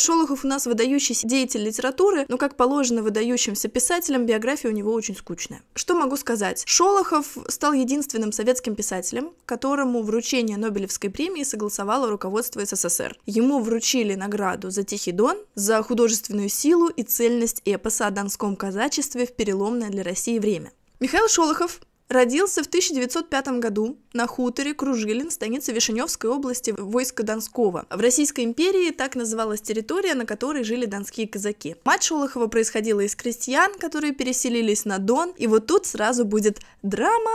Шолохов у нас выдающийся деятель литературы, но, как положено выдающимся писателям, биография у него очень скучная. Что могу сказать? Шолохов стал единственным советским писателем, которому вручение Нобелевской премии согласовало руководство СССР. Ему вручили награду за Тихий Дон, за художественную силу и цельность эпоса о донском казачестве в переломное для России время. Михаил Шолохов Родился в 1905 году на хуторе Кружилин, станице Вишеневской области войска Донского. В Российской империи так называлась территория, на которой жили донские казаки. Мать Шолохова происходила из крестьян, которые переселились на Дон, и вот тут сразу будет драма,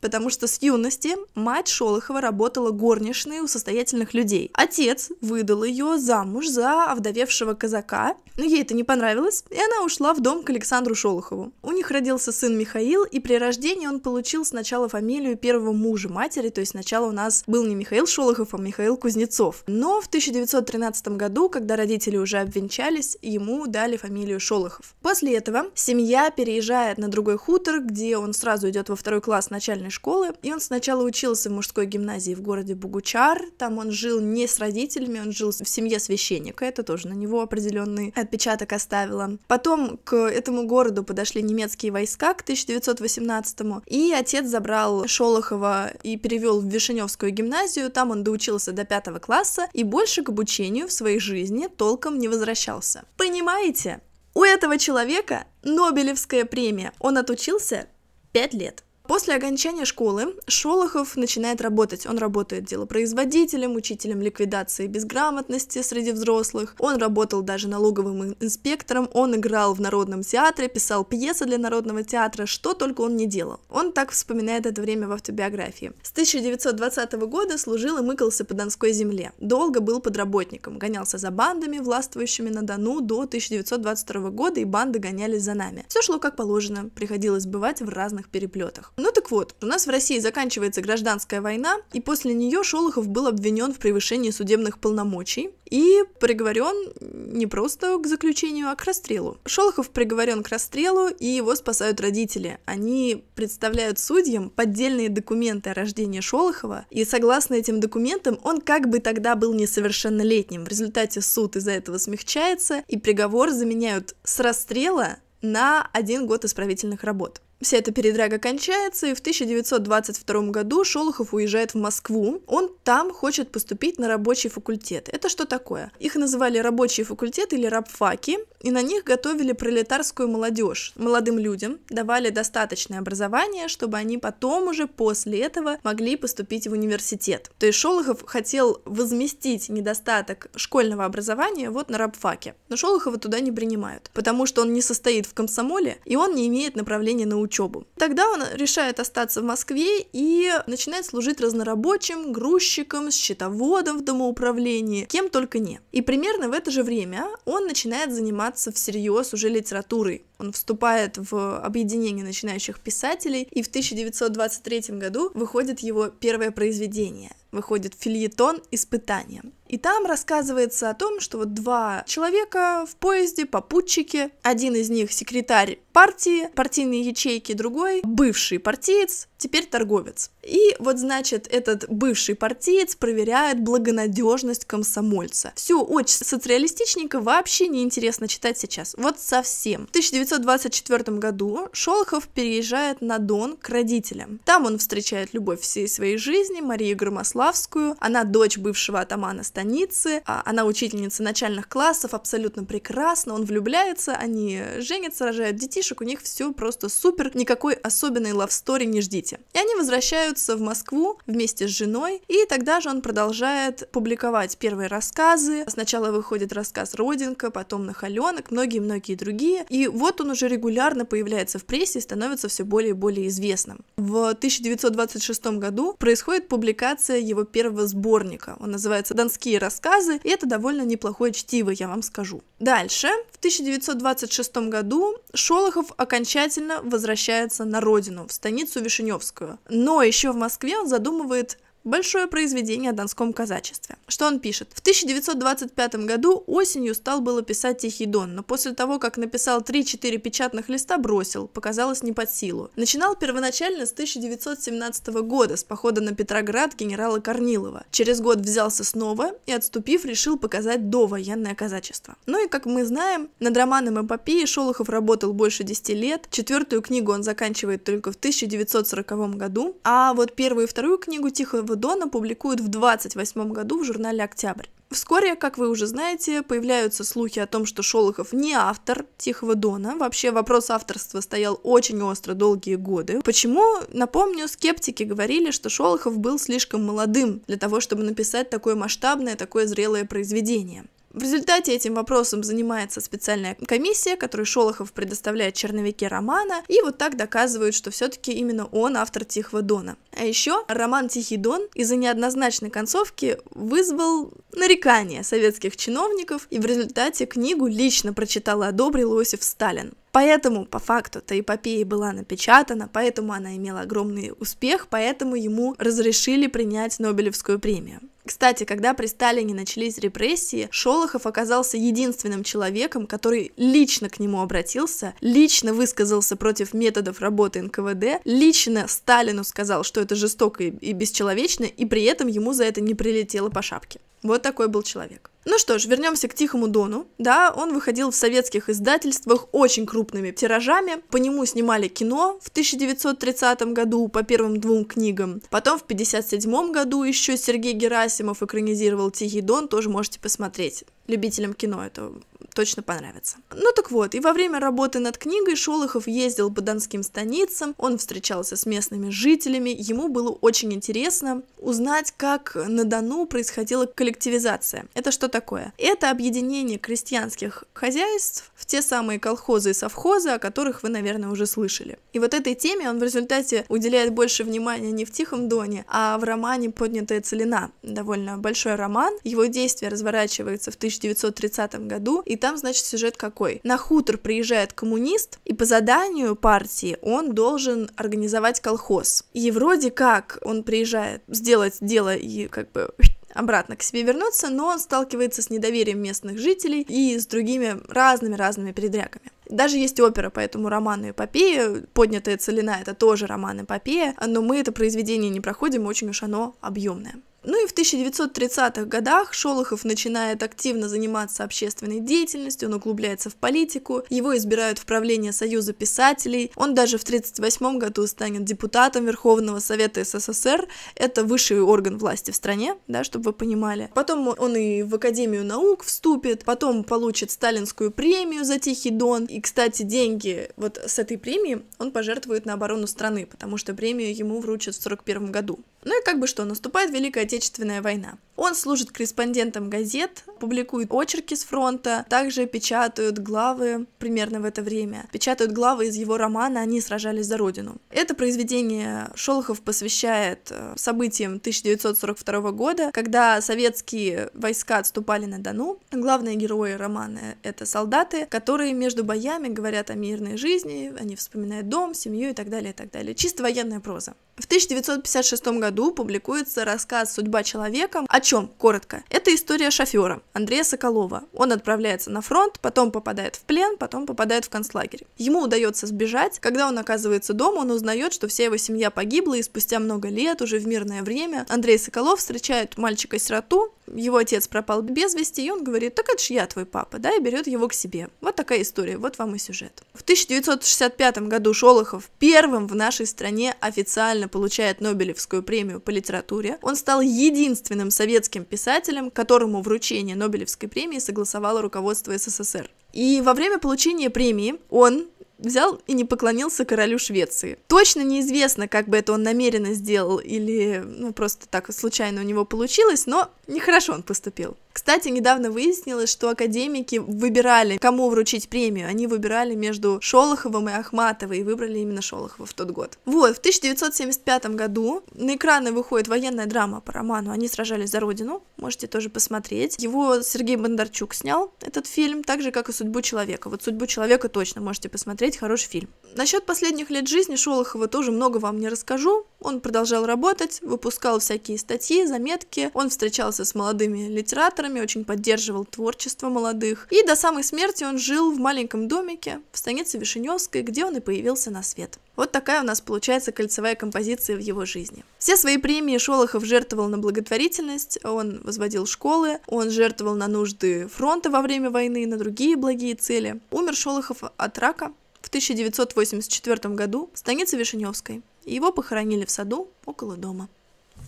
потому что с юности мать Шолохова работала горничной у состоятельных людей. Отец выдал ее замуж за овдовевшего казака, но ей это не понравилось, и она ушла в дом к Александру Шолохову. У них родился сын Михаил, и при рождении он получил сначала фамилию первого мужа матери, то есть сначала у нас был не Михаил Шолохов, а Михаил Кузнецов. Но в 1913 году, когда родители уже обвенчались, ему дали фамилию Шолохов. После этого семья переезжает на другой хутор, где он сразу идет во второй класс начальной школы, и он сначала учился в мужской гимназии в городе Бугучар, там он жил не с родителями, он жил в семье священника, это тоже на него определенный отпечаток оставило. Потом к этому городу подошли немецкие войска к 1918-му, и отец забрал Шолохова и перевел в Вишеневскую гимназию, там он доучился до пятого класса, и больше к обучению в своей жизни толком не возвращался. Понимаете? У этого человека Нобелевская премия. Он отучился пять лет. После окончания школы Шолохов начинает работать. Он работает делопроизводителем, учителем ликвидации безграмотности среди взрослых. Он работал даже налоговым инспектором, он играл в Народном театре, писал пьесы для Народного театра, что только он не делал. Он так вспоминает это время в автобиографии. С 1920 года служил и мыкался по Донской земле. Долго был подработником, гонялся за бандами, властвующими на Дону до 1922 года, и банды гонялись за нами. Все шло как положено, приходилось бывать в разных переплетах. Ну так вот, у нас в России заканчивается гражданская война, и после нее Шолохов был обвинен в превышении судебных полномочий и приговорен не просто к заключению, а к расстрелу. Шолохов приговорен к расстрелу, и его спасают родители. Они представляют судьям поддельные документы о рождении Шолохова, и согласно этим документам он как бы тогда был несовершеннолетним. В результате суд из-за этого смягчается, и приговор заменяют с расстрела на один год исправительных работ. Вся эта передрага кончается, и в 1922 году Шолохов уезжает в Москву. Он там хочет поступить на рабочий факультет. Это что такое? Их называли рабочий факультет или рабфаки, и на них готовили пролетарскую молодежь. Молодым людям давали достаточное образование, чтобы они потом уже после этого могли поступить в университет. То есть Шолохов хотел возместить недостаток школьного образования вот на рабфаке. Но Шолохова туда не принимают, потому что он не состоит в комсомоле, и он не имеет направления на учебу. Тогда он решает остаться в Москве и начинает служить разнорабочим, грузчиком, счетоводом в домоуправлении, кем только не. И примерно в это же время он начинает заниматься всерьез уже литературой. Он вступает в объединение начинающих писателей, и в 1923 году выходит его первое произведение. Выходит фильетон «Испытания». И там рассказывается о том, что вот два человека в поезде, попутчики, один из них секретарь партии, партийные ячейки, другой бывший партиец, теперь торговец. И вот, значит, этот бывший партиец проверяет благонадежность комсомольца. Все очень социалистичненько, вообще неинтересно читать сейчас. Вот совсем. В 1924 году Шолохов переезжает на Дон к родителям. Там он встречает любовь всей своей жизни, Марию Громославскую. Она дочь бывшего атамана станицы, а она учительница начальных классов, абсолютно прекрасна. Он влюбляется, они женятся, рожают детишек, у них все просто супер, никакой особенной лавстори не ждите. И они возвращаются в Москву вместе с женой, и тогда же он продолжает публиковать первые рассказы. Сначала выходит рассказ «Родинка», потом «Нахаленок», многие-многие другие. И вот вот он уже регулярно появляется в прессе и становится все более и более известным. В 1926 году происходит публикация его первого сборника. Он называется «Донские рассказы», и это довольно неплохое чтиво, я вам скажу. Дальше, в 1926 году Шолохов окончательно возвращается на родину, в станицу Вишеневскую. Но еще в Москве он задумывает большое произведение о донском казачестве. Что он пишет? В 1925 году осенью стал было писать «Тихий дон», но после того, как написал 3-4 печатных листа, бросил, показалось не под силу. Начинал первоначально с 1917 года, с похода на Петроград генерала Корнилова. Через год взялся снова и, отступив, решил показать довоенное казачество. Ну и, как мы знаем, над романом эпопеи Шолохов работал больше 10 лет, четвертую книгу он заканчивает только в 1940 году, а вот первую и вторую книгу Тихого Дона публикуют в 28 году в журнале «Октябрь». Вскоре, как вы уже знаете, появляются слухи о том, что Шолохов не автор Тихого Дона. Вообще вопрос авторства стоял очень остро долгие годы. Почему? Напомню, скептики говорили, что Шолохов был слишком молодым для того, чтобы написать такое масштабное, такое зрелое произведение. В результате этим вопросом занимается специальная комиссия, которой Шолохов предоставляет черновики романа, и вот так доказывают, что все-таки именно он автор Тихого Дона. А еще роман Тихий Дон из-за неоднозначной концовки вызвал нарекания советских чиновников, и в результате книгу лично прочитал и одобрил Иосиф Сталин. Поэтому, по факту, эта эпопея была напечатана, поэтому она имела огромный успех, поэтому ему разрешили принять Нобелевскую премию. Кстати, когда при Сталине начались репрессии, Шолохов оказался единственным человеком, который лично к нему обратился, лично высказался против методов работы НКВД, лично Сталину сказал, что это жестоко и бесчеловечно, и при этом ему за это не прилетело по шапке. Вот такой был человек. Ну что ж, вернемся к Тихому Дону. Да, он выходил в советских издательствах очень крупными тиражами. По нему снимали кино в 1930 году по первым двум книгам. Потом в 1957 году еще Сергей Герасимов экранизировал Тихий Дон, тоже можете посмотреть. Любителям кино это точно понравится. Ну так вот, и во время работы над книгой Шолохов ездил по донским станицам, он встречался с местными жителями, ему было очень интересно узнать, как на Дону происходила коллективизация. Это что такое? Это объединение крестьянских хозяйств в те самые колхозы и совхозы, о которых вы, наверное, уже слышали. И вот этой теме он в результате уделяет больше внимания не в Тихом Доне, а в романе «Поднятая целина». Довольно большой роман, его действие разворачивается в 1930 году, и там, значит, сюжет какой? На хутор приезжает коммунист, и по заданию партии он должен организовать колхоз. И вроде как он приезжает сделать дело и как бы обратно к себе вернуться, но он сталкивается с недоверием местных жителей и с другими разными-разными передрягами. Даже есть опера по этому роману эпопея, «Поднятая целина» — это тоже роман эпопея, но мы это произведение не проходим, очень уж оно объемное. Ну и в 1930-х годах Шолохов начинает активно заниматься общественной деятельностью, он углубляется в политику, его избирают в правление Союза писателей, он даже в 1938 году станет депутатом Верховного Совета СССР, это высший орган власти в стране, да, чтобы вы понимали. Потом он и в Академию наук вступит, потом получит сталинскую премию за Тихий Дон, и, кстати, деньги вот с этой премии он пожертвует на оборону страны, потому что премию ему вручат в 1941 году. Ну и как бы что, наступает Великая Отечественная война. Он служит корреспондентом газет, публикует очерки с фронта, также печатают главы примерно в это время. Печатают главы из его романа «Они сражались за Родину». Это произведение Шолохов посвящает э, событиям 1942 года, когда советские войска отступали на Дону. Главные герои романа — это солдаты, которые между боями говорят о мирной жизни, они вспоминают дом, семью и так далее, и так далее. Чисто военная проза. В 1956 году публикуется рассказ «Судьба человека». О чем? Коротко. Это история шофера Андрея Соколова. Он отправляется на фронт, потом попадает в плен, потом попадает в концлагерь. Ему удается сбежать. Когда он оказывается дома, он узнает, что вся его семья погибла, и спустя много лет, уже в мирное время, Андрей Соколов встречает мальчика-сироту, его отец пропал без вести, и он говорит, так это ж я твой папа, да, и берет его к себе. Вот такая история, вот вам и сюжет. В 1965 году Шолохов первым в нашей стране официально получает Нобелевскую премию по литературе. Он стал единственным советским писателем, которому вручение Нобелевской премии согласовало руководство СССР. И во время получения премии он взял и не поклонился королю Швеции. Точно неизвестно, как бы это он намеренно сделал или, ну, просто так случайно у него получилось, но нехорошо он поступил. Кстати, недавно выяснилось, что академики выбирали, кому вручить премию. Они выбирали между Шолоховым и Ахматовой, и выбрали именно Шолохова в тот год. Вот, в 1975 году на экраны выходит военная драма по роману «Они сражались за Родину». Можете тоже посмотреть. Его Сергей Бондарчук снял, этот фильм, так же, как и «Судьбу человека». Вот «Судьбу человека» точно можете посмотреть, хороший фильм. Насчет последних лет жизни Шолохова тоже много вам не расскажу. Он продолжал работать, выпускал всякие статьи, заметки, он встречался с молодыми литераторами, очень поддерживал творчество молодых. И до самой смерти он жил в маленьком домике в станице Вишеневской, где он и появился на свет. Вот такая у нас получается кольцевая композиция в его жизни. Все свои премии Шолохов жертвовал на благотворительность, он возводил школы, он жертвовал на нужды фронта во время войны, на другие благие цели. Умер Шолохов от рака в 1984 году в станице Вишеневской. Его похоронили в саду около дома.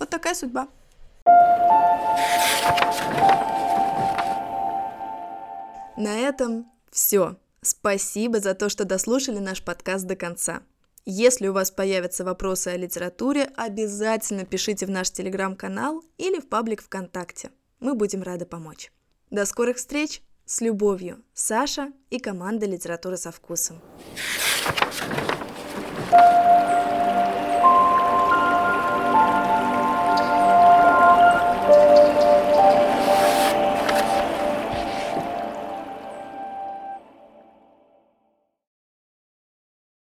Вот такая судьба. На этом все. Спасибо за то, что дослушали наш подкаст до конца. Если у вас появятся вопросы о литературе, обязательно пишите в наш телеграм-канал или в паблик ВКонтакте. Мы будем рады помочь. До скорых встреч! С любовью, Саша и команда «Литература со вкусом».